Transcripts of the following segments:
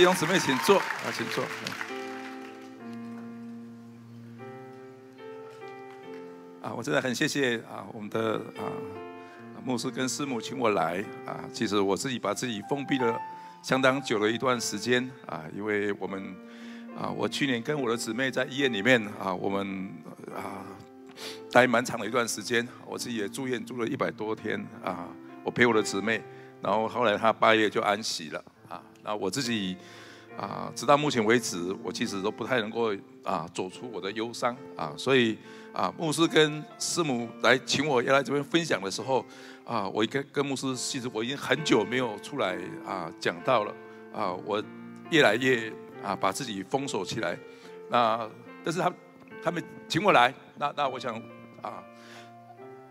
弟兄姊妹，请坐啊，请坐。啊，我真的很谢谢啊，我们的啊牧师跟师母请我来啊。其实我自己把自己封闭了相当久了一段时间啊，因为我们啊，我去年跟我的姊妹在医院里面啊，我们啊待蛮长的一段时间，我自己也住院住了一百多天啊，我陪我的姊妹，然后后来她八月就安息了。那我自己啊，直到目前为止，我其实都不太能够啊走出我的忧伤啊，所以啊，牧师跟师母来请我要来这边分享的时候啊，我跟跟牧师其实我已经很久没有出来啊讲到了啊，我越来越啊把自己封锁起来，那但是他他们请我来，那那我想。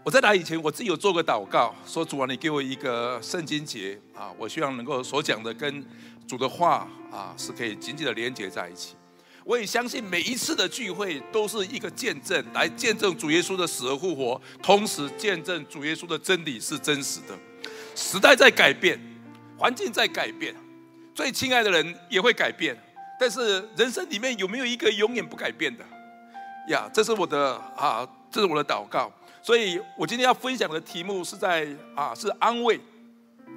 我在来以前，我自己有做个祷告，说主啊，你给我一个圣经节啊，我希望能够所讲的跟主的话啊是可以紧紧的连接在一起。我也相信每一次的聚会都是一个见证，来见证主耶稣的死而复活，同时见证主耶稣的真理是真实的。时代在改变，环境在改变，最亲爱的人也会改变，但是人生里面有没有一个永远不改变的？呀，这是我的啊，这是我的祷告。所以我今天要分享的题目是在啊，是安慰，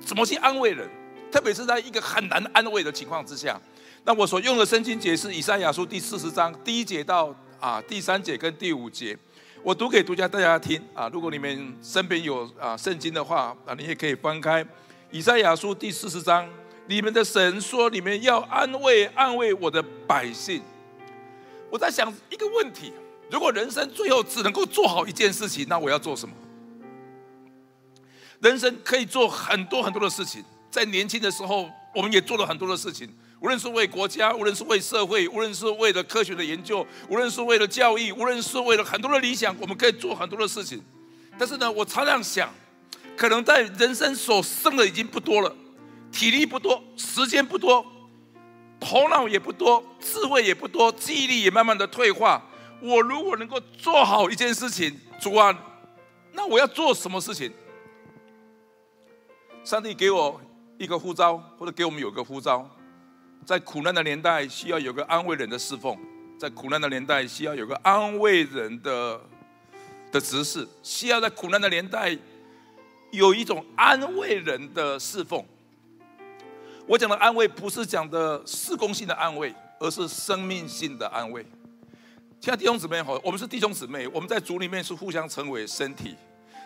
怎么去安慰人？特别是在一个很难安慰的情况之下。那我所用的圣经节是以赛亚书第四十章第一节到啊第三节跟第五节，我读给读家大家听啊。如果你们身边有啊圣经的话啊，你也可以翻开以赛亚书第四十章。你们的神说，你们要安慰安慰我的百姓。我在想一个问题。如果人生最后只能够做好一件事情，那我要做什么？人生可以做很多很多的事情，在年轻的时候，我们也做了很多的事情，无论是为国家，无论是为社会，无论是为了科学的研究，无论是为了教育，无论是为了很多的理想，我们可以做很多的事情。但是呢，我常常想，可能在人生所剩的已经不多了，体力不多，时间不多，头脑也不多，智慧也不多，记忆力也慢慢的退化。我如果能够做好一件事情，主啊，那我要做什么事情？上帝给我一个呼召，或者给我们有个呼召，在苦难的年代需要有个安慰人的侍奉，在苦难的年代需要有个安慰人的的执事，需要在苦难的年代有一种安慰人的侍奉。我讲的安慰不是讲的施工性的安慰，而是生命性的安慰。其他弟兄姊妹好，我们是弟兄姊妹，我们在主里面是互相成为身体。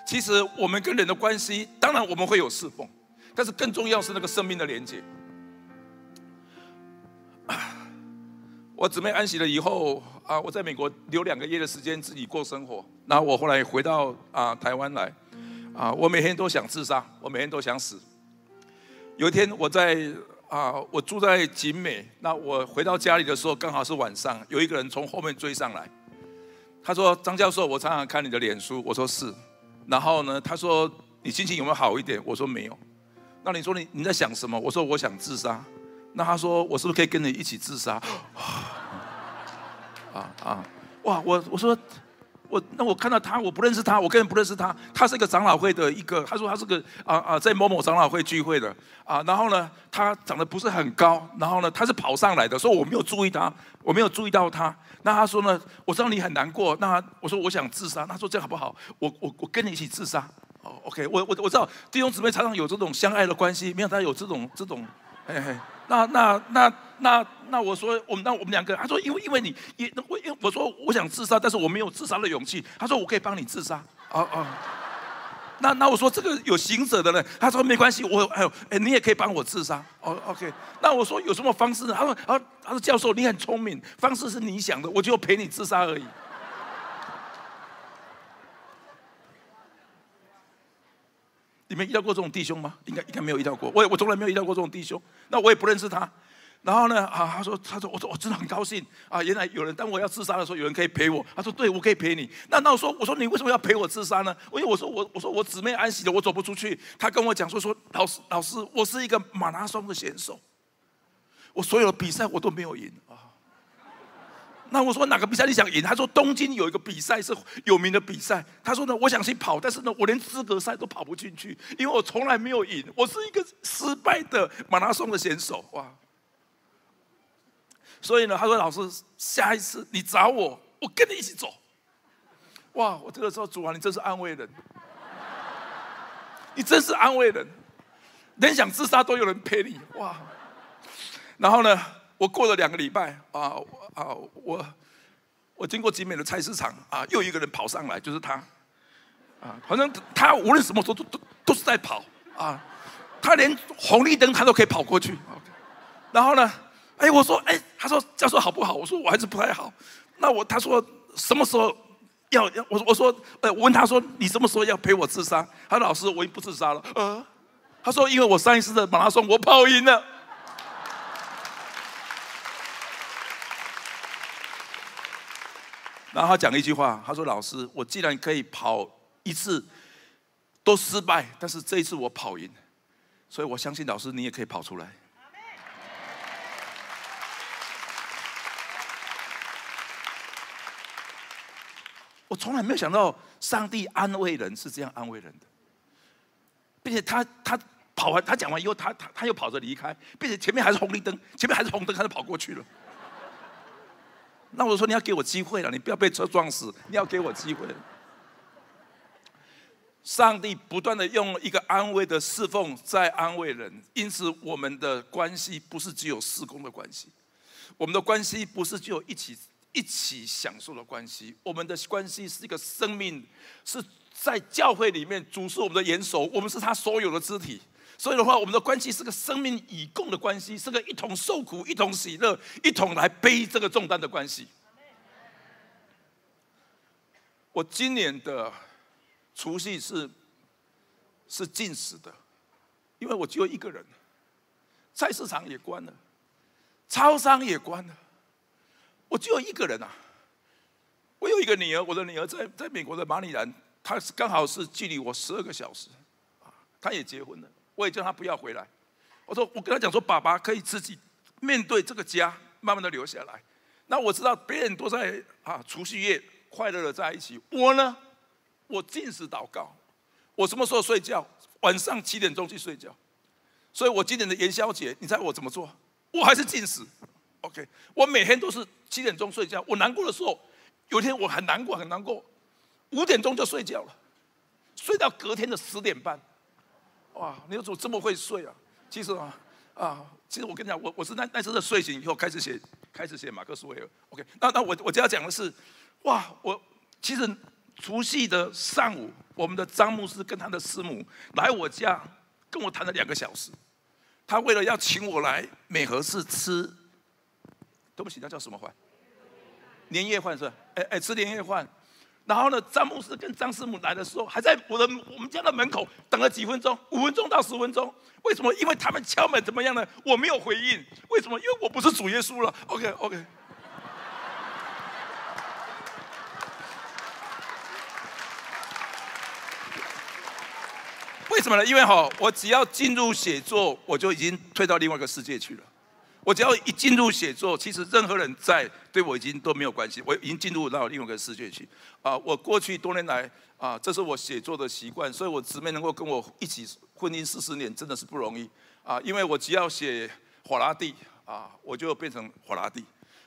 其实我们跟人的关系，当然我们会有侍奉，但是更重要是那个生命的连接。我姊妹安息了以后啊，我在美国留两个月的时间自己过生活，然后我后来回到啊台湾来啊，我每天都想自杀，我每天都想死。有一天我在。啊，我住在景美，那我回到家里的时候刚好是晚上，有一个人从后面追上来。他说：“张教授，我常常看你的脸书。”我说：“是。”然后呢，他说：“你心情有没有好一点？”我说：“没有。”那你说你你在想什么？我说：“我想自杀。”那他说：“我是不是可以跟你一起自杀？” 啊啊！哇！我我说。那我看到他，我不认识他，我根本不认识他。他是一个长老会的一个，他说他是个啊啊，在某某长老会聚会的啊。然后呢，他长得不是很高，然后呢，他是跑上来的，所以我没有注意他，我没有注意到他。那他说呢，我知道你很难过，那我说我想自杀。他说这样好不好？我我我跟你一起自杀。哦，OK，我我我知道弟兄姊妹常常有这种相爱的关系，没有他有这种这种，嘿嘿。那那那那那我说我们那我们两个，他说因为因为你也我因为我说我想自杀，但是我没有自杀的勇气。他说我可以帮你自杀。啊啊，那那我说这个有行者的呢？他说没关系，我还有哎，你也可以帮我自杀。哦，OK。那我说有什么方式呢？他说啊，他说教授你很聪明，方式是你想的，我就陪你自杀而已。你们遇到过这种弟兄吗？应该应该没有遇到过。我我从来没有遇到过这种弟兄。那我也不认识他。然后呢，啊，他说，他说，我说，我真的很高兴啊！原来有人当我要自杀的时候，有人可以陪我。他说，对，我可以陪你。那那我说，我说你为什么要陪我自杀呢？因为我说我我说我姊妹安息了，我走不出去。他跟我讲说说，老师老师，我是一个马拉松的选手，我所有的比赛我都没有赢啊。那我说哪个比赛你想赢？他说东京有一个比赛是有名的比赛。他说呢，我想去跑，但是呢，我连资格赛都跑不进去，因为我从来没有赢。我是一个失败的马拉松的选手。哇！所以呢，他说老师，下一次你找我，我跟你一起走。哇！我这个时候主啊，你真是安慰人，你真是安慰人，连想自杀都有人陪你哇！然后呢，我过了两个礼拜啊啊，我我经过集美的菜市场啊，又一个人跑上来，就是他啊，反正他无论什么时候都都都是在跑啊，他连红绿灯他都可以跑过去。然后呢，哎，我说哎，他说教授好不好？我说我还是不太好。那我他说什么时候？要要我我说，呃，我问他说，你什么时候要陪我自杀？他说老师，我已经不自杀了。呃，他说因为我上一次的马拉松我跑赢了。然后他讲了一句话，他说老师，我既然可以跑一次都失败，但是这一次我跑赢，所以我相信老师你也可以跑出来。我从来没有想到，上帝安慰人是这样安慰人的，并且他他跑完，他讲完以后，他他他又跑着离开，并且前面还是红绿灯，前面还是红灯，他就跑过去了。那我说你要给我机会了，你不要被车撞死，你要给我机会。上帝不断的用一个安慰的侍奉在安慰人，因此我们的关系不是只有事工的关系，我们的关系不是只有一起。一起享受的关系，我们的关系是一个生命，是在教会里面，主是我们的元首，我们是他所有的肢体。所以的话，我们的关系是个生命以共的关系，是个一同受苦、一同喜乐、一同来背这个重担的关系。我今年的除夕是是禁食的，因为我只有一个人，菜市场也关了，超商也关了。我只有一个人啊！我有一个女儿，我的女儿在在美国的马里兰，她是刚好是距离我十二个小时，啊，她也结婚了。我也叫她不要回来。我说，我跟她讲说，爸爸可以自己面对这个家，慢慢的留下来。那我知道别人都在啊，除夕夜快乐的在一起，我呢，我尽食祷告。我什么时候睡觉？晚上七点钟去睡觉。所以我今年的元宵节，你猜我怎么做？我还是禁食。OK，我每天都是七点钟睡觉。我难过的时候，有一天我很难过，很难过，五点钟就睡觉了，睡到隔天的十点半。哇，你怎么这么会睡啊？其实啊，啊，其实我跟你讲，我我是那那时候睡醒以后开始写，开始写马克思韦尔。OK，那那我我就要讲的是，哇，我其实除夕的上午，我们的张牧师跟他的师母来我家跟我谈了两个小时，他为了要请我来美和市吃。对不起，那叫什么饭？年夜饭是吧？哎哎，吃年夜饭。然后呢，詹姆斯跟张师母来的时候，还在我的我们家的门口等了几分钟，五分钟到十分钟。为什么？因为他们敲门怎么样呢？我没有回应。为什么？因为我不是主耶稣了。OK OK。为什么呢？因为哈，我只要进入写作，我就已经退到另外一个世界去了。我只要一进入写作，其实任何人在对我已经都没有关系。我已经进入到另外一个世界去。啊，我过去多年来啊，这是我写作的习惯，所以我姊妹能够跟我一起婚姻四十年，真的是不容易啊。因为我只要写法拉第啊，我就变成法拉第；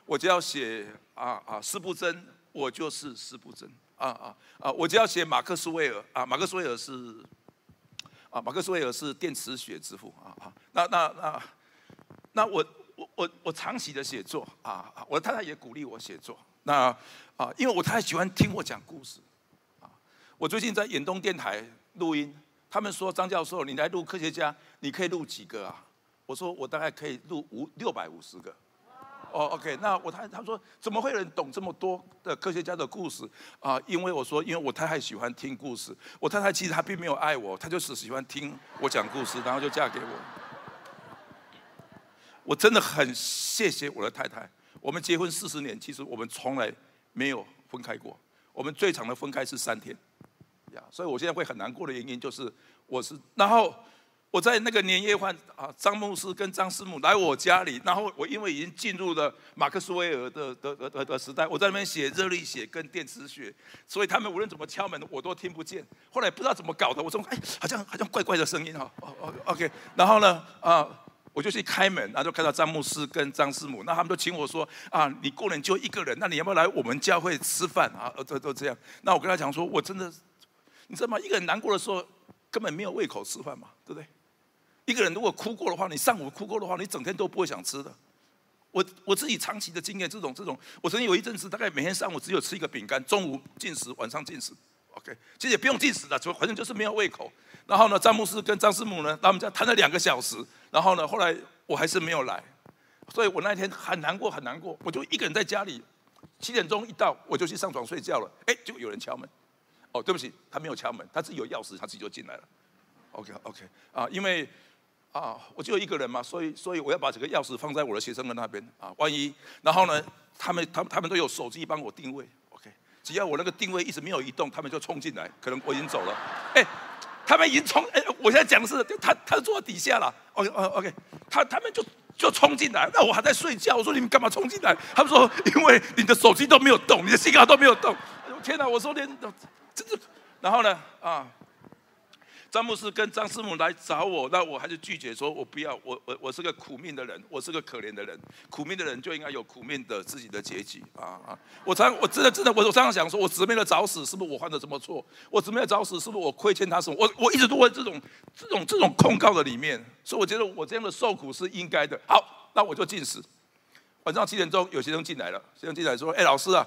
我只要写啊啊斯布真，我就是斯布真啊啊啊！我只要写马克思韦尔啊，马克思韦尔是啊，马克思韦尔是电磁学之父啊啊！那那那那我。我我长期的写作啊，我的太太也鼓励我写作。那啊，因为我太太喜欢听我讲故事啊。我最近在远东电台录音，他们说张教授，你来录科学家，你可以录几个啊？我说我大概可以录五六百五十个。哦，OK，那我太太他说怎么会有人懂这么多的科学家的故事啊？因为我说，因为我太太喜欢听故事。我太太其实她并没有爱我，她就是喜欢听我讲故事，然后就嫁给我。我真的很谢谢我的太太。我们结婚四十年，其实我们从来没有分开过。我们最长的分开是三天，呀，所以我现在会很难过的原因就是，我是然后我在那个年夜饭啊，张牧师跟张师母来我家里，然后我因为已经进入了马克思威尔的的的的时代，我在那边写热力学跟电磁学，所以他们无论怎么敲门，我都听不见。后来不知道怎么搞的，我说哎，好像好像怪怪的声音哈，哦哦，OK，然后呢啊。我就去开门，然后就看到张牧师跟张师母，那他们就请我说啊，你过年就一个人，那你要不要来我们教会吃饭啊？都都这样。那我跟他讲说，我真的，你知道吗？一个人难过的时候，根本没有胃口吃饭嘛，对不对？一个人如果哭过的话，你上午哭过的话，你整天都不会想吃的。我我自己长期的经验，这种这种，我曾经有一阵子，大概每天上午只有吃一个饼干，中午进食，晚上进食。OK，其实也不用进食的，就反正就是没有胃口。然后呢，詹姆斯跟张师母呢，他们家谈了两个小时。然后呢，后来我还是没有来，所以我那天很难过，很难过。我就一个人在家里，七点钟一到，我就去上床睡觉了。哎，就有人敲门。哦，对不起，他没有敲门，他自己有钥匙，他自己就进来了。OK，OK，啊，因为啊，我就一个人嘛，所以所以我要把这个钥匙放在我的学生的那边啊，万一然后呢，他们他们他们都有手机帮我定位。只要我那个定位一直没有移动，他们就冲进来，可能我已经走了。哎。他们已经冲，哎，我现在讲的是，他他坐底下了，OK OK，他他们就就冲进来，那我还在睡觉，我说你们干嘛冲进来？他们说因为你的手机都没有动，你的信号都没有动。天哪，我说连，这这，然后呢，啊。詹姆斯跟张师母来找我，那我还是拒绝，说我不要，我我我是个苦命的人，我是个可怜的人，苦命的人就应该有苦命的自己的结局啊啊！我常我真的真的我我常常想说，我姊妹的早死是不是我犯了什么错？我姊妹的早死是不是我亏欠她什么？我我一直都在这种这种这种控告的里面，所以我觉得我这样的受苦是应该的。好，那我就进食。晚上七点钟有学生进来了，学生进来说：“哎，老师啊。”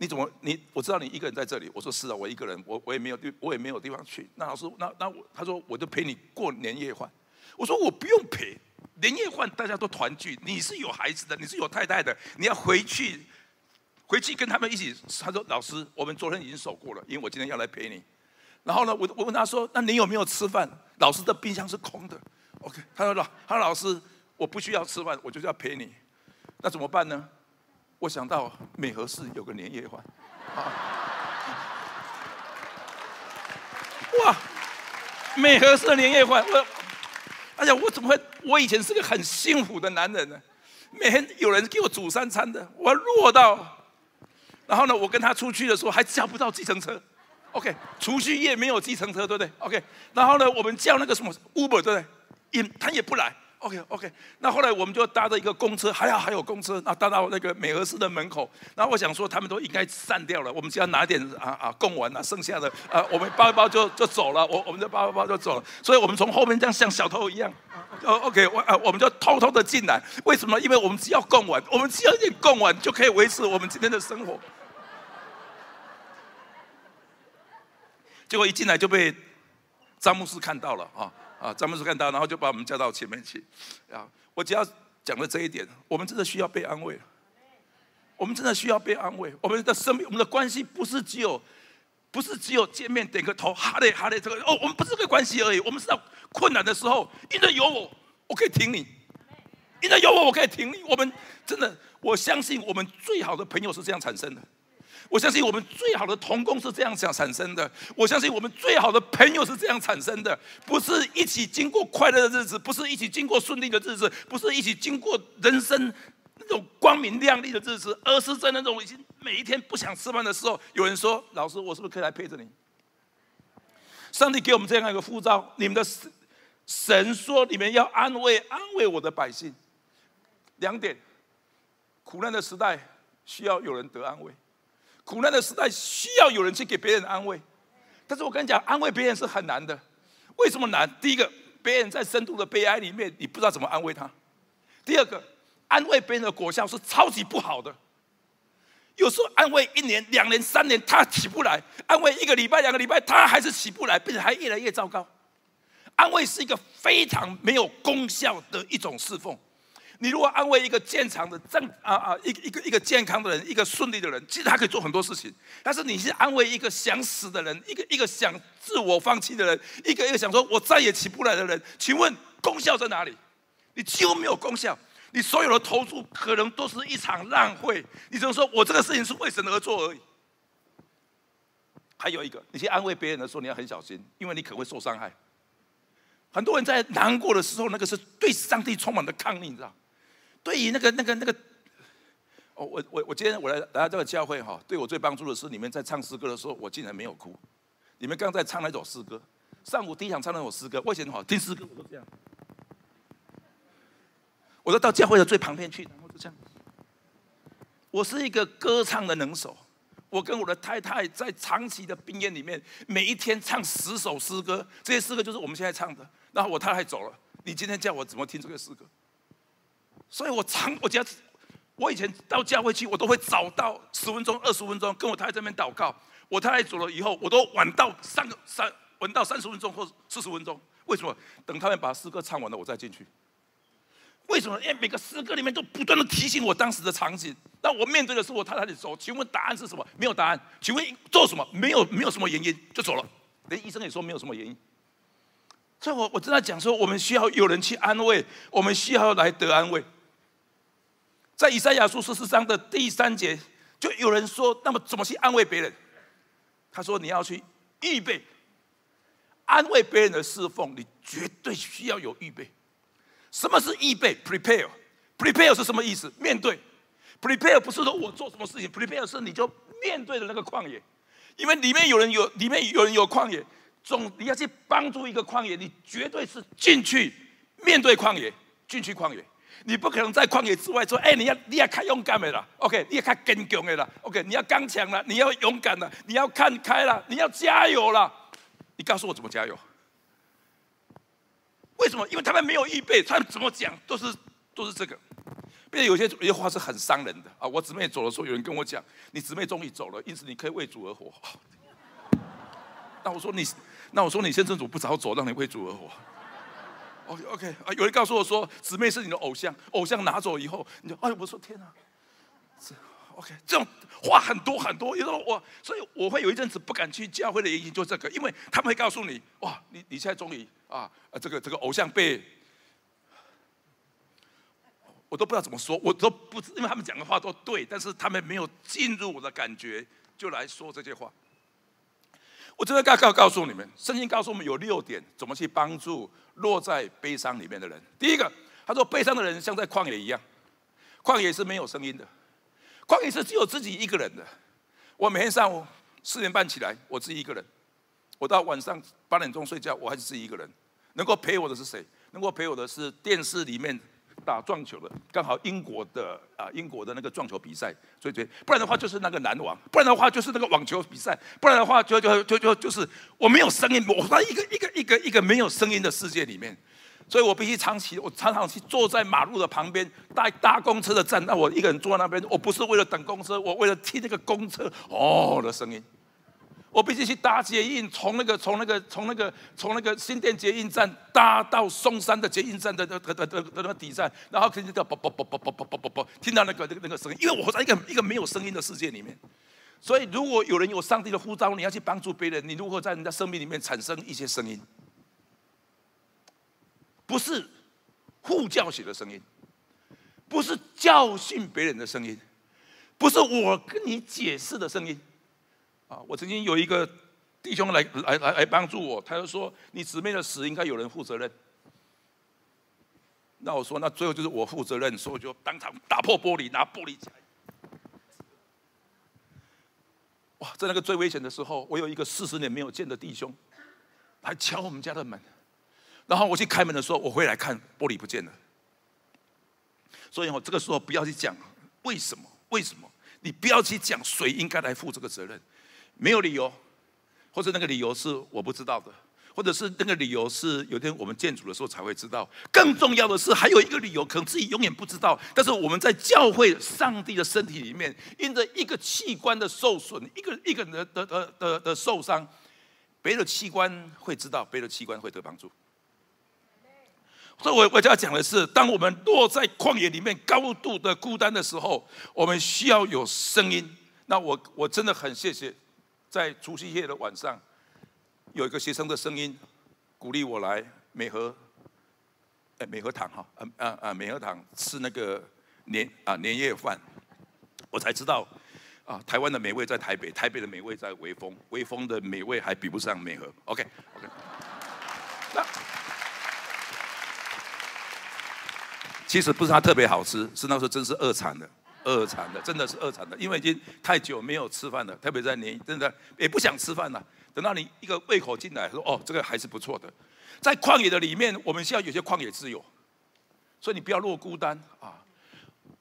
你怎么？你我知道你一个人在这里。我说是啊，我一个人，我我也没有地，我也没有地方去。那老师，那那我他说我就陪你过年夜饭。我说我不用陪，年夜饭大家都团聚。你是有孩子的，你是有太太的，你要回去，回去跟他们一起。他说老师，我们昨天已经守过了，因为我今天要来陪你。然后呢，我我问他说，那你有没有吃饭？老师的冰箱是空的。OK，他说老他说老师，我不需要吃饭，我就是要陪你。那怎么办呢？我想到美和市有个年夜饭，哇！美和市的年夜饭，我，哎呀，我怎么会？我以前是个很幸福的男人呢，每天有人给我煮三餐的，我弱到，然后呢，我跟他出去的时候还叫不到计程车，OK，除夕夜没有计程车，对不对？OK，然后呢，我们叫那个什么 Uber，对不对？也他也不来。OK OK，那后来我们就搭着一个公车，还好还有公车，那搭到那个美和市的门口。然后我想说，他们都应该散掉了，我们只要拿点啊啊供完了，剩下的啊，我们包一包就就走了。我我们就包一包就走了。所以我们从后面这样像小偷一样，哦 OK，我啊我们就偷偷的进来。为什么？因为我们只要供完，我们只要一点供完就可以维持我们今天的生活。结果一进来就被张牧师看到了啊。啊，张牧师看到，然后就把我们叫到前面去。啊，我只要讲了这一点，我们真的需要被安慰。我们真的需要被安慰。我们的生命，我们的关系不是只有，不是只有见面点个头，哈嘞哈嘞，这个哦，我们不是这个关系而已。我们是在困难的时候，因为有我，我可以挺你；因为有我，我可以挺你。我们真的，我相信我们最好的朋友是这样产生的。我相信我们最好的同工是这样想产生的。我相信我们最好的朋友是这样产生的，不是一起经过快乐的日子，不是一起经过顺利的日子，不是一起经过人生那种光明亮丽的日子，而是在那种已经每一天不想吃饭的时候，有人说：“老师，我是不是可以来陪着你？”上帝给我们这样一个护照，你们的神神说：“你们要安慰安慰我的百姓。”两点，苦难的时代需要有人得安慰。苦难的时代需要有人去给别人安慰，但是我跟你讲，安慰别人是很难的。为什么难？第一个，别人在深度的悲哀里面，你不知道怎么安慰他；第二个，安慰别人的果效是超级不好的。有时候安慰一年、两年、三年，他起不来；安慰一个礼拜、两个礼拜，他还是起不来，并且还越来越糟糕。安慰是一个非常没有功效的一种侍奉。你如果安慰一个健康的正啊啊一个一个一个健康的人，一个顺利的人，其实他可以做很多事情。但是你是安慰一个想死的人，一个一个想自我放弃的人，一个一个想说我再也起不来的人，请问功效在哪里？你几乎没有功效，你所有的投入可能都是一场浪费。你只能说我这个事情是为神而做而已。还有一个，你去安慰别人的时候，你要很小心，因为你可能会受伤害。很多人在难过的时候，那个是对上帝充满的抗逆，你知道？对于那个、那个、那个，哦，我、我、我今天我来来到这个教会哈，对我最帮助的是你们在唱诗歌的时候，我竟然没有哭。你们刚在唱那首诗歌，上午第一场唱那首诗歌，我以前好听诗歌我都这样？我都到教会的最旁边去，然后就这样。我是一个歌唱的能手，我跟我的太太在长期的病院里面，每一天唱十首诗歌，这些诗歌就是我们现在唱的。然后我太太走了，你今天叫我怎么听这个诗歌？所以我常我家，我以前到教会去，我都会早到十分钟、二十分钟，跟我太太这边祷告。我太太走了以后，我都晚到三个三晚到三十分钟或四十分钟。为什么？等他们把诗歌唱完了，我再进去。为什么？因为每个诗歌里面都不断的提醒我当时的场景。那我面对的是我太太的时候，请问答案是什么？没有答案。请问做什么？没有，没有什么原因就走了。连医生也说没有什么原因。所以我我正在讲说，我们需要有人去安慰，我们需要来得安慰。在以赛亚书十四章的第三节，就有人说：那么怎么去安慰别人？他说：你要去预备安慰别人的侍奉，你绝对需要有预备。什么是预备？Prepare，Prepare 是什么意思？面对。Prepare 不是说我做什么事情，Prepare 是你就面对的那个旷野，因为里面有人有，里面有人有旷野，总你要去帮助一个旷野，你绝对是进去面对旷野，进去旷野，你不可能在旷野之外说，哎，你要你要看勇敢的啦，OK，你要看坚强的啦，OK，你要刚强了，你要勇敢了，你要看开了，你要加油了，你告诉我怎么加油？为什么？因为他们没有预备，他们怎么讲都是都是这个。并且有些有些话是很伤人的啊！我姊妹走的时候，有人跟我讲：“你姊妹终于走了，因此你可以为主而活。”那我说你，那我说你先生主不早走，让你为主而活。OK OK 啊！有人告诉我说：“姊妹是你的偶像，偶像拿走以后，你就哎，我说天哪！”这 OK，这种话很多很多。有时候我，所以我会有一阵子不敢去教会的原因就这个，因为他们会告诉你：“哇，你你现在终于啊，这个这个偶像被。”我都不知道怎么说，我都不，因为他们讲的话都对，但是他们没有进入我的感觉，就来说这些话。我真的告告告诉你们，圣经告诉我们有六点，怎么去帮助落在悲伤里面的人。第一个，他说悲伤的人像在旷野一样，旷野是没有声音的，旷野是只有自己一个人的。我每天上午四点半起来，我自己一个人；我到晚上八点钟睡觉，我还是自己一个人。能够陪我的是谁？能够陪我的是电视里面。打撞球的，刚好英国的啊，英国的那个撞球比赛，所以对，不然的话就是那个篮网，不然的话就是那个网球比赛，不然的话就就就就就是我没有声音，我在一个一个一个一个没有声音的世界里面，所以我必须长期，我常常去坐在马路的旁边，搭搭公车的站，那我一个人坐在那边，我不是为了等公车，我为了听那个公车哦的声音。我必须去搭捷运，从那个从那个从那个从那个新店捷运站搭到松山的捷运站的的的的的那个底站，然后听到啵啵啵啵啵啵啵啵啵，听到那个那个那个声音，因为我活在一个一个没有声音的世界里面，所以如果有人有上帝的呼召，你要去帮助别人，你如何在人家生命里面产生一些声音？不是呼叫型的声音，不是教训别人的声音，不是我跟你解释的声音。啊，我曾经有一个弟兄来来来来帮助我，他就说：“你姊妹的死应该有人负责任。”那我说：“那最后就是我负责任。”所以我就当场打破玻璃，拿玻璃起来。哇，在那个最危险的时候，我有一个四十年没有见的弟兄来敲我们家的门，然后我去开门的时候，我回来看玻璃不见了。所以我这个时候不要去讲为什么，为什么？你不要去讲谁应该来负这个责任。没有理由，或者那个理由是我不知道的，或者是那个理由是有天我们建筑的时候才会知道。更重要的是，还有一个理由，可能自己永远不知道。但是我们在教会上帝的身体里面，因着一个器官的受损，一个一个人的的的的的受伤，别的器官会知道，别的器官会得帮助。所以，我我就要讲的是，当我们落在旷野里面高度的孤单的时候，我们需要有声音。那我我真的很谢谢。在除夕夜的晚上，有一个学生的声音鼓励我来美和，哎美和堂哈，啊啊啊美和堂吃那个年啊年夜饭，我才知道啊台湾的美味在台北，台北的美味在威风，威风的美味还比不上美和。OK OK，那其实不是它特别好吃，是那时候真是饿惨了。饿惨的，真的是饿惨的，因为已经太久没有吃饭了，特别在年，真的也不想吃饭了。等到你一个胃口进来，说哦，这个还是不错的。在旷野的里面，我们需要有些旷野自由。所以你不要落孤单啊！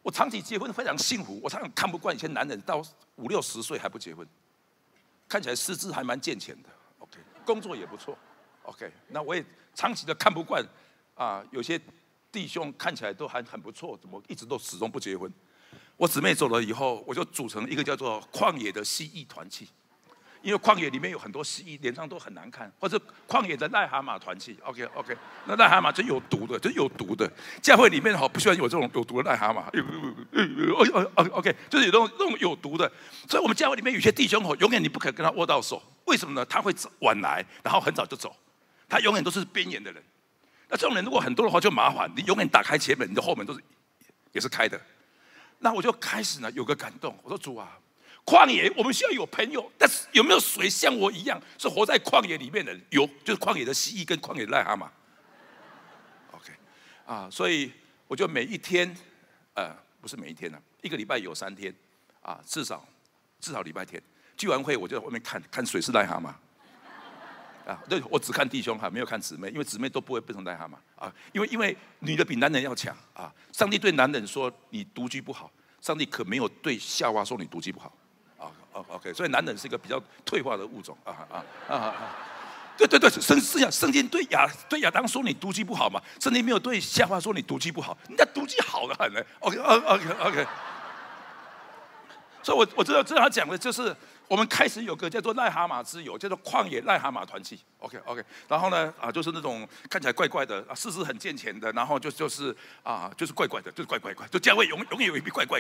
我长期结婚非常幸福，我常常看不惯一些男人到五六十岁还不结婚，看起来四肢还蛮健全的，OK，工作也不错，OK，那我也长期的看不惯啊，有些弟兄看起来都还很不错，怎么一直都始终不结婚？我姊妹走了以后，我就组成一个叫做旷野的蜥蜴团契。因为旷野里面有很多蜥蜴，脸上都很难看，或者旷野的癞蛤蟆团契，OK OK，那癞蛤蟆真有毒的，真有毒的。教会里面哈不喜欢有这种有毒的癞蛤蟆，OK，就是有这种这种有毒的。所以我们教会里面有些弟兄吼，永远你不肯跟他握到手，为什么呢？他会晚来，然后很早就走，他永远都是边缘的人。那这种人如果很多的话就麻烦，你永远打开前门，你的后门都是也是开的。那我就开始呢有个感动，我说主啊。旷野，我们需要有朋友，但是有没有谁像我一样是活在旷野里面的？有，就是旷野的蜥蜴跟旷野的癞蛤蟆。OK，啊，所以我就每一天，呃，不是每一天呢，一个礼拜有三天，啊，至少至少礼拜天聚完会，我就在外面看看谁是癞蛤蟆。啊，对，我只看弟兄哈，没有看姊妹，因为姊妹都不会变成癞蛤蟆啊，因为因为女的比男人要强啊。上帝对男人说你独居不好，上帝可没有对夏娃说你独居不好啊。哦，OK，所以男人是一个比较退化的物种啊啊啊啊！对对对，圣是呀，圣经对亚对亚当说你毒气不好嘛，圣经没有对夏娃说你毒气不好，人家毒气好的很呢。OK，OK，OK。所以我我知道知道他讲的就是。我们开始有个叫做癞蛤蟆之友，叫做旷野癞蛤蟆团契。OK OK，然后呢啊，就是那种看起来怪怪的啊，事实很健全的，然后就就是啊，就是怪怪的，就是怪怪怪，就价位永永远有一笔怪怪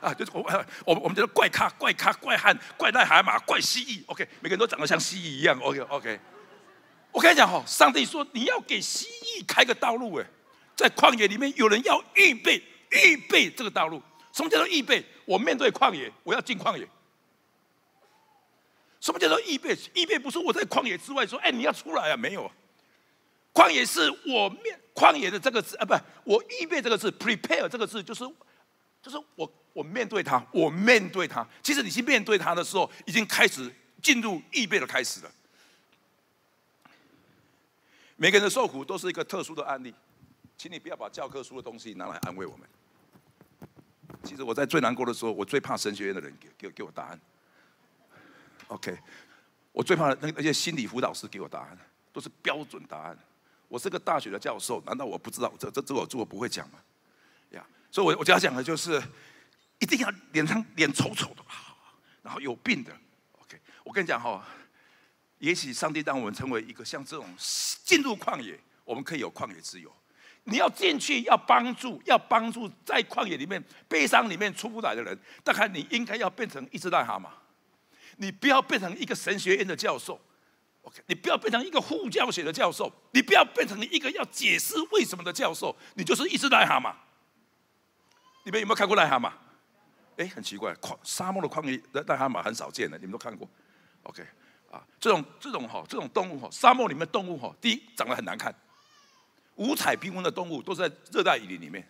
啊，就是我我我们叫做怪咖、怪咖、怪汉、怪癞蛤蟆、怪蜥蜴。OK，每个人都长得像蜥蜴一样。OK OK，我跟你讲哈，上帝说你要给蜥蜴开个道路哎，在旷野里面有人要预备预备这个道路。什么叫做预备？我面对旷野，我要进旷野。什么叫做预备？预备不是我在旷野之外说，哎，你要出来啊？没有，旷野是我面旷野的这个字啊，不，我预备这个字，prepare 这个字就是，就是我我面对他，我面对他。其实你去面对他的时候，已经开始进入预备的开始了。每个人的受苦都是一个特殊的案例，请你不要把教科书的东西拿来安慰我们。其实我在最难过的时候，我最怕神学院的人给给给我答案。OK，我最怕那那些心理辅导师给我答案，都是标准答案。我是个大学的教授，难道我不知道这这这我这我不会讲吗？呀，所以我我就要讲的就是，一定要脸上脸丑丑的，然后有病的。OK，我跟你讲哈，也许上帝让我们成为一个像这种进入旷野，我们可以有旷野之友。你要进去，要帮助，要帮助在旷野里面悲伤里面出不来的人，大概你应该要变成一只癞蛤蟆。你不要变成一个神学院的教授，OK？你不要变成一个护教学的教授，你不要变成一个要解释为什么的教授，你就是一只癞蛤蟆。你们有没有看过癞蛤蟆？哎，很奇怪，旷沙漠的旷野癞蛤蟆很少见的，你们都看过，OK？啊，这种这种哈，这种动物哈，沙漠里面动物哈，第一长得很难看，五彩缤纷的动物都是在热带雨林里面，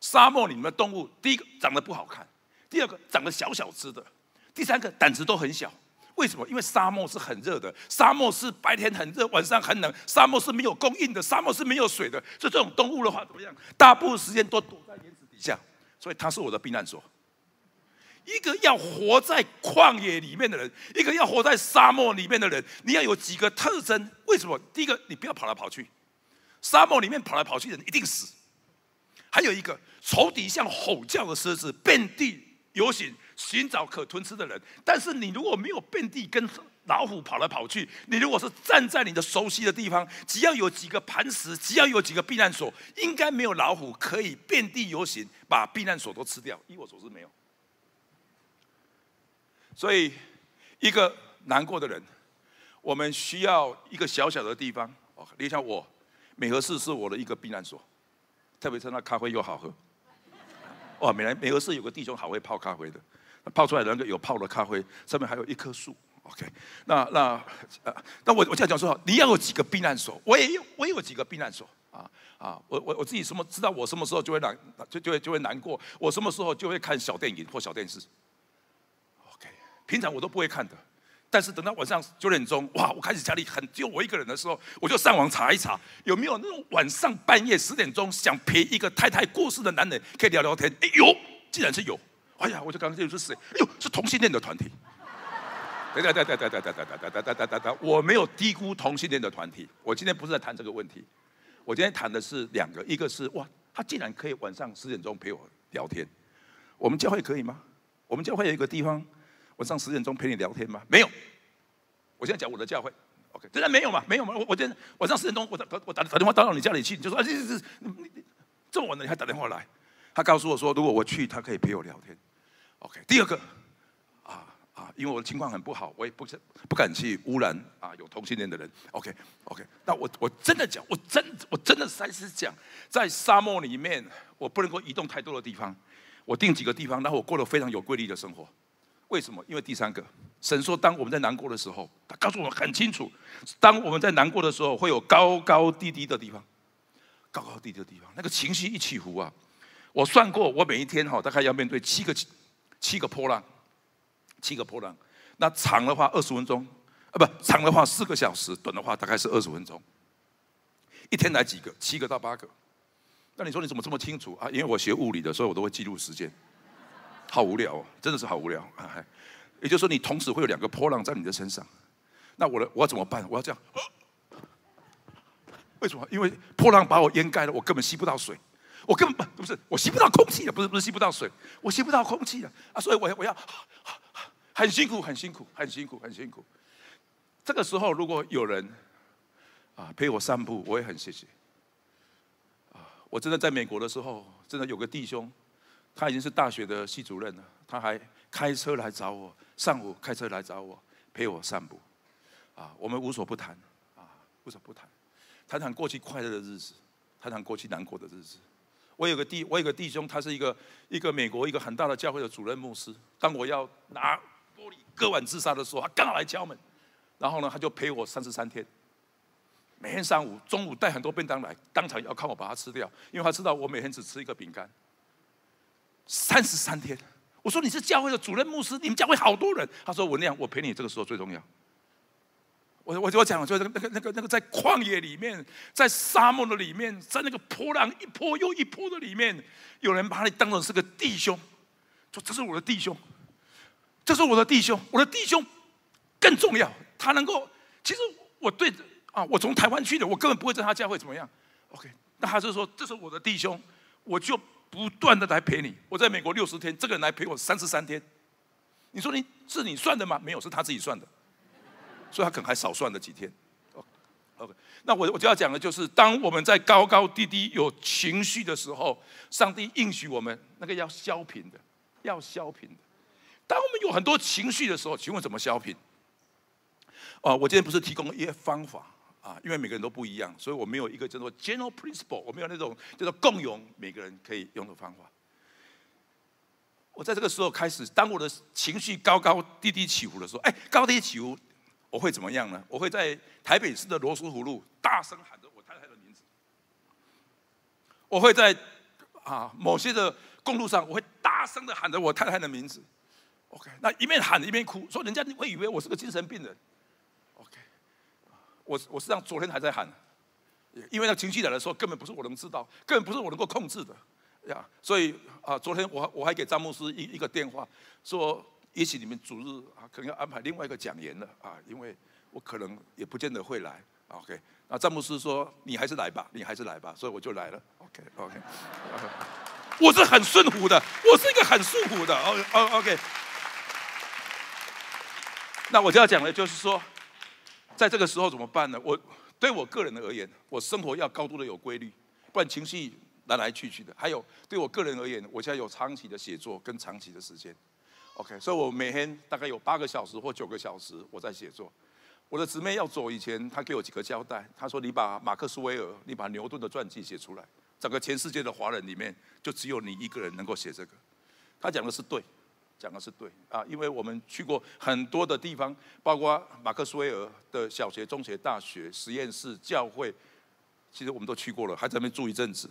沙漠里面的动物，第一个长得不好看，第二个长得小小只的。第三个胆子都很小，为什么？因为沙漠是很热的，沙漠是白天很热，晚上很冷，沙漠是没有供应的，沙漠是没有水的。所以这种动物的话怎么样？大部分时间都躲在岩石底下，所以它是我的避难所。一个要活在旷野里面的人，一个要活在沙漠里面的人，你要有几个特征？为什么？第一个，你不要跑来跑去，沙漠里面跑来跑去的人一定死。还有一个，仇敌像吼叫的狮子，遍地游行。寻找可吞吃的人，但是你如果没有遍地跟老虎跑来跑去，你如果是站在你的熟悉的地方，只要有几个磐石，只要有几个避难所，应该没有老虎可以遍地游行，把避难所都吃掉。依我所知，没有。所以，一个难过的人，我们需要一个小小的地方。哦，你像我，美和市是我的一个避难所，特别是那咖啡又好喝。哇，美来美和市有个弟兄好会泡咖啡的。泡出来的那个有泡的咖啡，上面还有一棵树。OK，那那呃，那我我这样讲说，你要有几个避难所，我也有，我也有几个避难所啊啊，我我我自己什么知道，我什么时候就会难，就就会就会难过，我什么时候就会看小电影或小电视。OK，平常我都不会看的，但是等到晚上九点钟，哇，我开始家里很只有我一个人的时候，我就上网查一查有没有那种晚上半夜十点钟想陪一个太太过世的男人可以聊聊天。哎呦，竟然是有！哎呀，我就刚刚就是谁？哎呦，是同性恋的团体。对对对对对对对对对对对对对，我没有低估同性恋的团体。我今天不是在谈这个问题，我今天谈的是两个，一个是哇，他竟然可以晚上十点钟陪我聊天。我们教会可以吗？我们教会有一个地方。晚上十点钟陪你聊天吗？没有。我现在讲我的教会，OK，真的没有嘛？没有嘛？我我今天晚上十点钟，我打我打打电话打到你家里去，你就说啊，这这这这么晚了你还打电话来？他告诉我说，如果我去，他可以陪我聊天。OK，第二个，啊啊，因为我的情况很不好，我也不不敢去污染啊有同性恋的人。OK OK，那我我真的讲，我真我真的在是讲，在沙漠里面，我不能够移动太多的地方，我定几个地方，然后我过得非常有规律的生活。为什么？因为第三个，神说，当我们在难过的时候，他告诉我们很清楚，当我们在难过的时候，会有高高低低的地方，高高低低的地方，那个情绪一起伏啊！我算过，我每一天哈，大概要面对七个七个波浪，七个波浪。那长的话二十分钟，啊不，长的话四个小时，短的话大概是二十分钟。一天来几个？七个到八个。那你说你怎么这么清楚啊？因为我学物理的，所以我都会记录时间。好无聊哦，真的是好无聊啊！也就是说，你同时会有两个波浪在你的身上，那我的我要怎么办？我要这样？为什么？因为波浪把我掩盖了，我根本吸不到水，我根本不是我吸不到空气的，不是不是吸不到水，我吸不到空气的啊！所以我要我要很辛苦，很辛苦，很辛苦，很辛苦。这个时候，如果有人啊陪我散步，我也很谢谢。啊，我真的在美国的时候，真的有个弟兄。他已经是大学的系主任了，他还开车来找我，上午开车来找我，陪我散步，啊，我们无所不谈，啊，无所不谈，谈谈过去快乐的日子，谈谈过去难过的日子。我有个弟，我有个弟兄，他是一个一个美国一个很大的教会的主任牧师。当我要拿玻璃割腕自杀的时候，他刚好来敲门，然后呢，他就陪我三十三天，每天上午、中午带很多便当来，当场要看我把它吃掉，因为他知道我每天只吃一个饼干。三十三天，我说你是教会的主任牧师，你们教会好多人。他说我那样，我陪你这个时候最重要。我我我讲，就那个那个那个那个在旷野里面，在沙漠的里面，在那个波浪一波又一波的里面，有人把你当成是个弟兄，说这是我的弟兄，这是我的弟兄，我的弟兄更重要。他能够，其实我对啊，我从台湾去的，我根本不会在他教会怎么样。OK，那他就说这是我的弟兄，我就。不断的来陪你，我在美国六十天，这个人来陪我三十三天。你说你是你算的吗？没有，是他自己算的，所以他可能还少算了几天。OK，那我我就要讲的就是，当我们在高高低低有情绪的时候，上帝应许我们那个要消平的，要消平的。当我们有很多情绪的时候，请问怎么消平？啊，我今天不是提供一些方法。啊，因为每个人都不一样，所以我没有一个叫做 general principle，我没有那种叫做共用每个人可以用的方法。我在这个时候开始，当我的情绪高高低低起伏的时候，哎，高低起伏，我会怎么样呢？我会在台北市的罗斯福路大声喊着我太太的名字。我会在啊某些的公路上，我会大声的喊着我太太的名字。OK，那一边喊一边哭，说人家会以为我是个精神病人。我我实际上昨天还在喊，因为那情绪来的时候根本不是我能知道，根本不是我能够控制的呀。所以啊，昨天我我还给詹姆斯一一个电话，说也许你们主日啊可能要安排另外一个讲员了啊，因为我可能也不见得会来。OK，那詹姆斯说你还是来吧，你还是来吧，所以我就来了。OK OK，我是很顺服的，我是一个很顺服的。哦哦 OK，那我就要讲的就是说。在这个时候怎么办呢？我对我个人而言，我生活要高度的有规律，不然情绪来来去去的。还有对我个人而言，我现在有长期的写作跟长期的时间，OK，所以我每天大概有八个小时或九个小时我在写作。我的姊妹要走以前，她给我几个交代，她说：“你把马克思威尔，你把牛顿的传记写出来，整个全世界的华人里面，就只有你一个人能够写这个。”她讲的是对。讲的是对啊，因为我们去过很多的地方，包括马克思威尔的小学、中学、大学、实验室、教会，其实我们都去过了，还在那边住一阵子。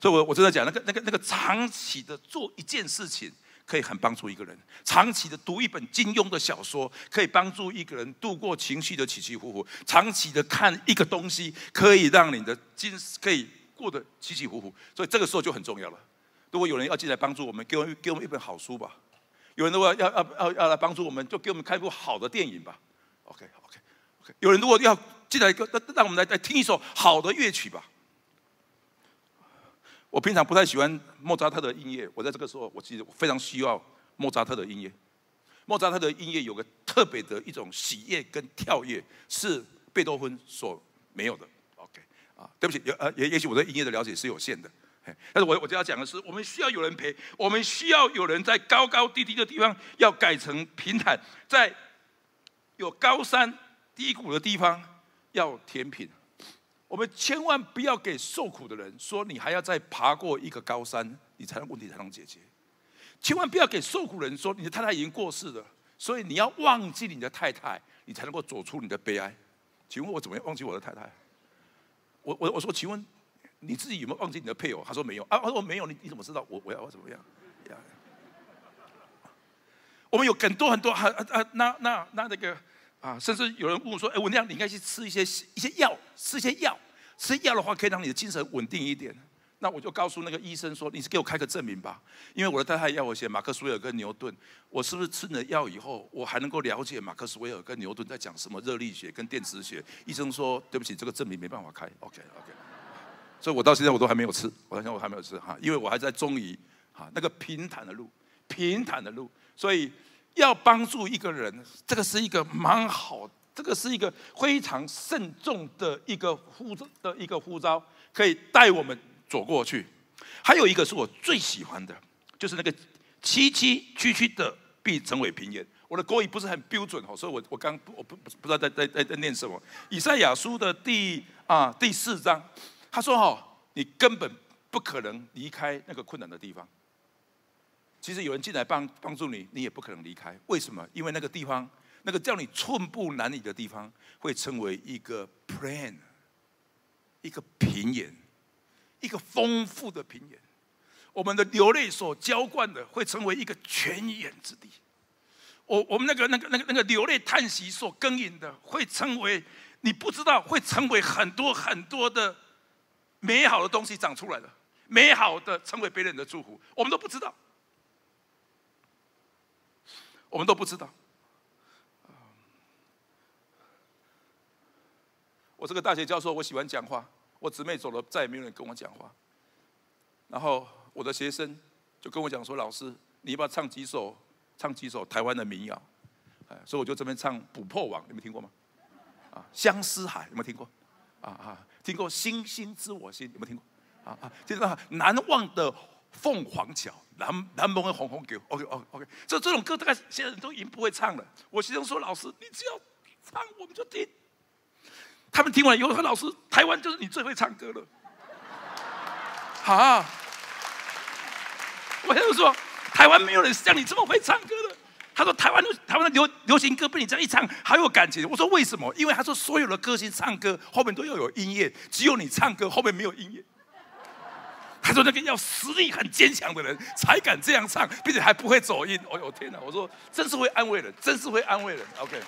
所以，我我正在讲那个、那个、那个长期的做一件事情，可以很帮助一个人。长期的读一本金庸的小说，可以帮助一个人度过情绪的起起伏伏。长期的看一个东西，可以让你的精可以过得起起伏伏。所以这个时候就很重要了。如果有人要进来帮助我们，给我给我们一本好书吧。有人如果要要要要来帮助我们，就给我们看一部好的电影吧。OK OK OK。有人如果要进来，让让我们来来听一首好的乐曲吧。我平常不太喜欢莫扎特的音乐，我在这个时候，我其实非常需要莫扎特的音乐。莫扎特的音乐有个特别的一种喜悦跟跳跃，是贝多芬所没有的。OK，啊，对不起，也呃，也也许我对音乐的了解是有限的，但是我我就要讲的是，我们需要有人陪，我们需要有人在高高低低的地方要改成平坦，在有高山低谷的地方要填平。我们千万不要给受苦的人说，你还要再爬过一个高山，你才能问题才能解决。千万不要给受苦人说，你的太太已经过世了，所以你要忘记你的太太，你才能够走出你的悲哀。请问我怎么样忘记我的太太？我我我说，请问你自己有没有忘记你的配偶？他说没有啊，他说没有，你你怎么知道我我要我怎么样？我们有很多很多，啊啊，那那那那个。啊，甚至有人问我说：“哎，文亮，你应该去吃一些一些药，吃一些药，吃药的话可以让你的精神稳定一点。”那我就告诉那个医生说：“你是给我开个证明吧，因为我的太太要我写马克·斯韦尔跟牛顿，我是不是吃了药以后，我还能够了解马克·斯韦尔跟牛顿在讲什么热力学跟电磁学？”医生说：“对不起，这个证明没办法开。”OK，OK。所以我到现在我都还没有吃，我到现在我还没有吃哈，因为我还在中医哈那个平坦的路，平坦的路，所以。要帮助一个人，这个是一个蛮好，这个是一个非常慎重的一个呼的一个呼召，可以带我们走过去。还有一个是我最喜欢的，就是那个崎崎岖岖的必成为平原。我的国语不是很标准哦，所以我我刚我不不不知道在在在在念什么。以赛亚书的第啊第四章，他说哈，你根本不可能离开那个困难的地方。其实有人进来帮帮助你，你也不可能离开。为什么？因为那个地方，那个叫你寸步难移的地方，会成为一个 plan，一个平原，一个丰富的平原。我们的流泪所浇灌的，会成为一个泉眼之地。我我们那个那个那个那个流泪叹息所耕耘的，会成为你不知道，会成为很多很多的美好的东西长出来了，美好的成为别人的祝福，我们都不知道。我们都不知道。我这个大学教授，我喜欢讲话。我姊妹走了，再也没有人跟我讲话。然后我的学生就跟我讲说：“老师，你要不要唱几首，唱几首台湾的民谣？”，所以我就这边唱《捕破网》，你们听过吗？啊，《相思海》有没有听过？啊啊，听过《星星知我心》有没有听过？啊啊，听到《难忘的凤凰桥》。南南蒙的红红狗，OK OK OK，这这种歌大概现在都已经不会唱了。我学生说：“老师，你只要唱，我们就听。”他们听完以后说：“老师，台湾就是你最会唱歌了。”好，我就说：“台湾没有人像你这么会唱歌的。”他说：“台湾的台湾的流流行歌被你这样一唱，好有感情。”我说：“为什么？因为他说所有的歌星唱歌后面都要有音乐，只有你唱歌后面没有音乐。”他说：“那个要实力很坚强的人才敢这样唱，并且还不会走音。”哦呦天哪！我说真是会安慰人，真是会安慰人。OK。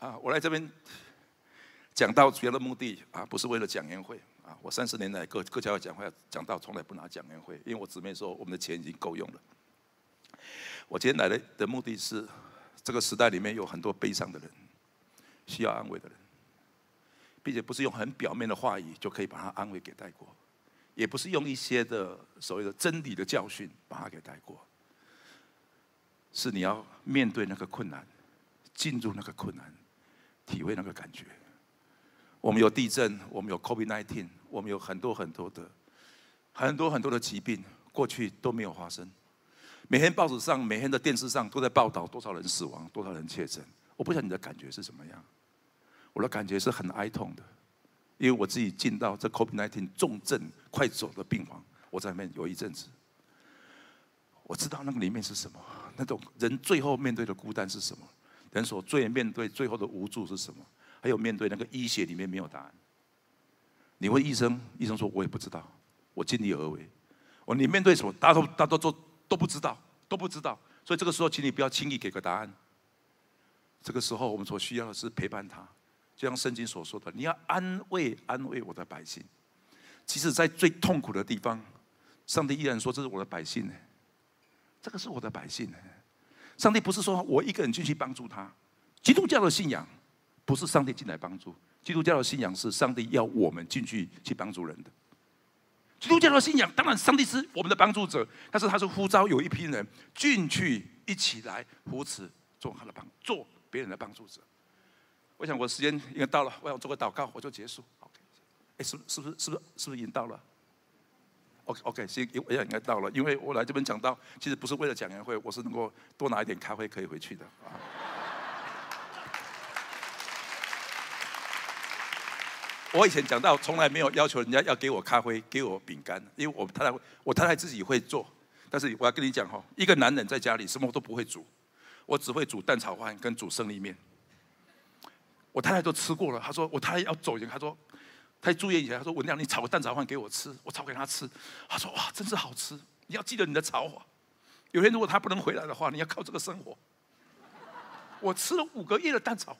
啊，我来这边讲到主要的目的啊，不是为了讲演会啊。我三十年来各各教会讲话讲到，从来不拿讲演会，因为我姊妹说我们的钱已经够用了。我今天来的的目的是。这个时代里面有很多悲伤的人，需要安慰的人，并且不是用很表面的话语就可以把他安慰给带过，也不是用一些的所谓的真理的教训把他给带过，是你要面对那个困难，进入那个困难，体会那个感觉。我们有地震，我们有 COVID-19，我们有很多很多的很多很多的疾病，过去都没有发生。每天报纸上、每天的电视上都在报道多少人死亡、多少人确诊。我不知道你的感觉是怎么样？我的感觉是很哀痛的，因为我自己进到这 COVID-19 重症快走的病房，我在里面有一阵子，我知道那个里面是什么，那种人最后面对的孤单是什么，人所最面对最后的无助是什么，还有面对那个医学里面没有答案。你问医生，医生说我也不知道，我尽力而为。我你面对什么，大家都大家都都不知道，都不知道。所以这个时候，请你不要轻易给个答案。这个时候，我们所需要的是陪伴他，就像圣经所说的，你要安慰安慰我的百姓。即使在最痛苦的地方，上帝依然说这是我的百姓呢。这个是我的百姓呢。上帝不是说我一个人进去帮助他。基督教的信仰不是上帝进来帮助，基督教的信仰是上帝要我们进去去帮助人的。基督教的信仰当然上帝是我们的帮助者，但是他是呼召有一批人进去一起来扶持，做他的帮，做别人的帮助者。我想我时间应该到了，我想做个祷告，我就结束。OK，哎，是是不是是不是是不是已经到了？OK OK，行，我也应该到了，因为我来这边讲到，其实不是为了讲年会，我是能够多拿一点咖啡可以回去的啊。我以前讲到，从来没有要求人家要给我咖啡、给我饼干，因为我太太我太太自己会做。但是我要跟你讲哈，一个男人在家里什么都不会煮，我只会煮蛋炒饭跟煮生力面。我太太都吃过了，她说我太太要走前，她说她住院以前，她说文亮你炒个蛋炒饭给我吃，我炒给她吃。她说哇，真是好吃！你要记得你的炒法。有天如果他不能回来的话，你要靠这个生活。我吃了五个月的蛋炒，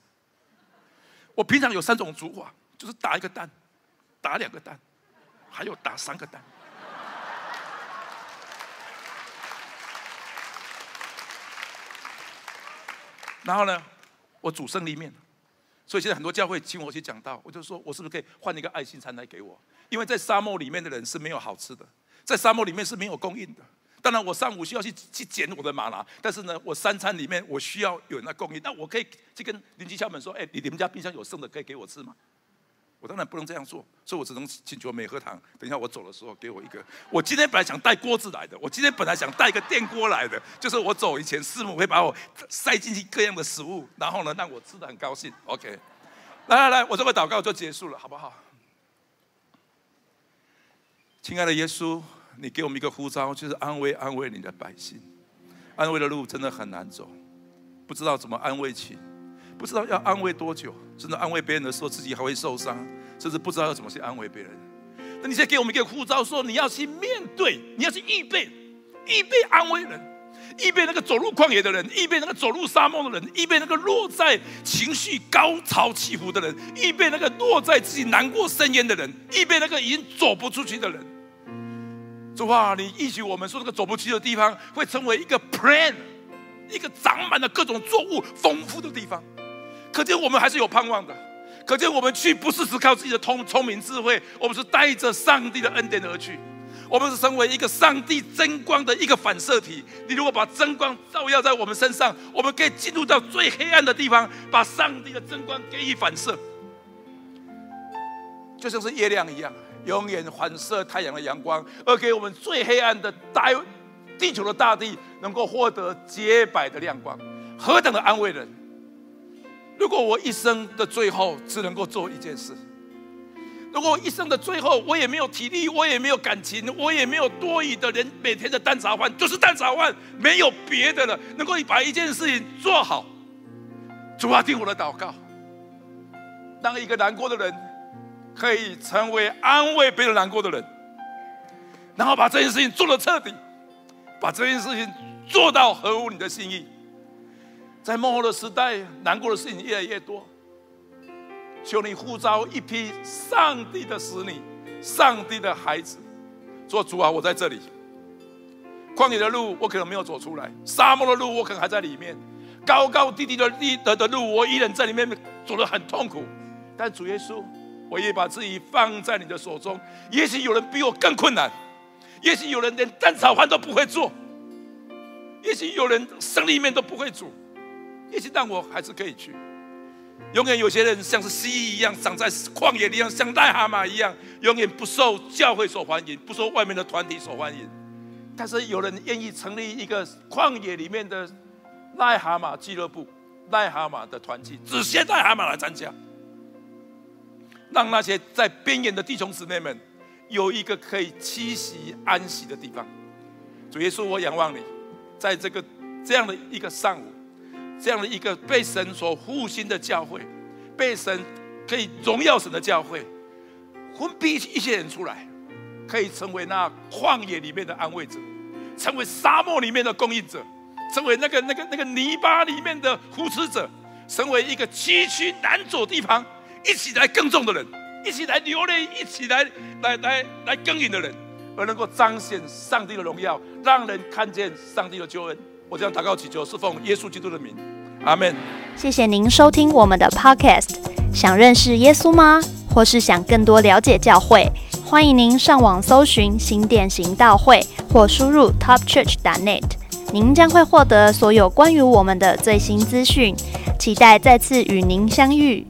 我平常有三种煮法。就是打一个蛋，打两个蛋，还有打三个蛋。然后呢，我煮生力面，所以现在很多教会请我去讲道，我就说我是不是可以换一个爱心餐来给我？因为在沙漠里面的人是没有好吃的，在沙漠里面是没有供应的。当然，我上午需要去去捡我的玛拉，但是呢，我三餐里面我需要有人来供应。那我可以去跟邻居敲门说：“哎，你你们家冰箱有剩的，可以给我吃吗？”我当然不能这样做，所以我只能请求美和堂。等一下我走的时候给我一个。我今天本来想带锅子来的，我今天本来想带一个电锅来的，就是我走以前师母会把我塞进去各样的食物，然后呢让我吃的很高兴。OK，来来来，我这个祷告就结束了，好不好？亲爱的耶稣，你给我们一个呼召，就是安慰安慰你的百姓。安慰的路真的很难走，不知道怎么安慰起。不知道要安慰多久，甚至安慰别人的时候，自己还会受伤，甚至不知道要怎么去安慰别人。那你现在给我们一个护照，说你要去面对，你要去预备，预备安慰人，预备那个走入旷野的人，预备那个走入沙漠的人，预备那个落在情绪高潮起伏的人，预备那个落在自己难过深渊的人，预备那个已经走不出去的人。主啊，你允许我们说，这个走不出去的地方会成为一个 plan，一个长满了各种作物丰富的地方。可见我们还是有盼望的，可见我们去不是只靠自己的聪聪明智慧，我们是带着上帝的恩典而去，我们是成为一个上帝真光的一个反射体。你如果把真光照耀在我们身上，我们可以进入到最黑暗的地方，把上帝的真光给予反射，就像是月亮一样，永远反射太阳的阳光，而给我们最黑暗的大地球的大地能够获得洁白的亮光，何等的安慰人！如果我一生的最后只能够做一件事，如果我一生的最后我也没有体力，我也没有感情，我也没有多余的人，每天的蛋炒饭就是蛋炒饭，没有别的了，能够把一件事情做好，主啊，听我的祷告，当一个难过的人可以成为安慰别人难过的人，然后把这件事情做的彻底，把这件事情做到合乎你的心意。在幕后的时代，难过的事情越来越多。求你呼召一批上帝的使女、上帝的孩子，做主啊！我在这里。旷野的路我可能没有走出来，沙漠的路我可能还在里面，高高低低的低的的路我依然在里面走得很痛苦。但主耶稣，我也把自己放在你的手中。也许有人比我更困难，也许有人连蛋炒饭都不会做，也许有人生里面都不会煮。也许但我还是可以去。永远有些人像是蜥蜴一样，长在旷野一样，像癞蛤蟆一样，永远不受教会所欢迎，不受外面的团体所欢迎。但是有人愿意成立一个旷野里面的癞蛤蟆俱乐部、癞蛤蟆的团体，只限癞蛤蟆来参加，让那些在边缘的弟兄姊妹们有一个可以栖息安息的地方。主耶稣，我仰望你，在这个这样的一个上午。这样的一个被神所复兴的教会，被神可以荣耀神的教会，分逼一些人出来，可以成为那旷野里面的安慰者，成为沙漠里面的供应者，成为那个那个那个泥巴里面的扶持者，成为一个崎岖难走地方一起来耕种的人，一起来流泪，一起来来来来耕耘的人，而能够彰显上帝的荣耀，让人看见上帝的救恩。我将祷告祈求，是奉耶稣基督的名，阿门。谢谢您收听我们的 Podcast。想认识耶稣吗？或是想更多了解教会？欢迎您上网搜寻新店行道会，或输入 topchurch.net，您将会获得所有关于我们的最新资讯。期待再次与您相遇。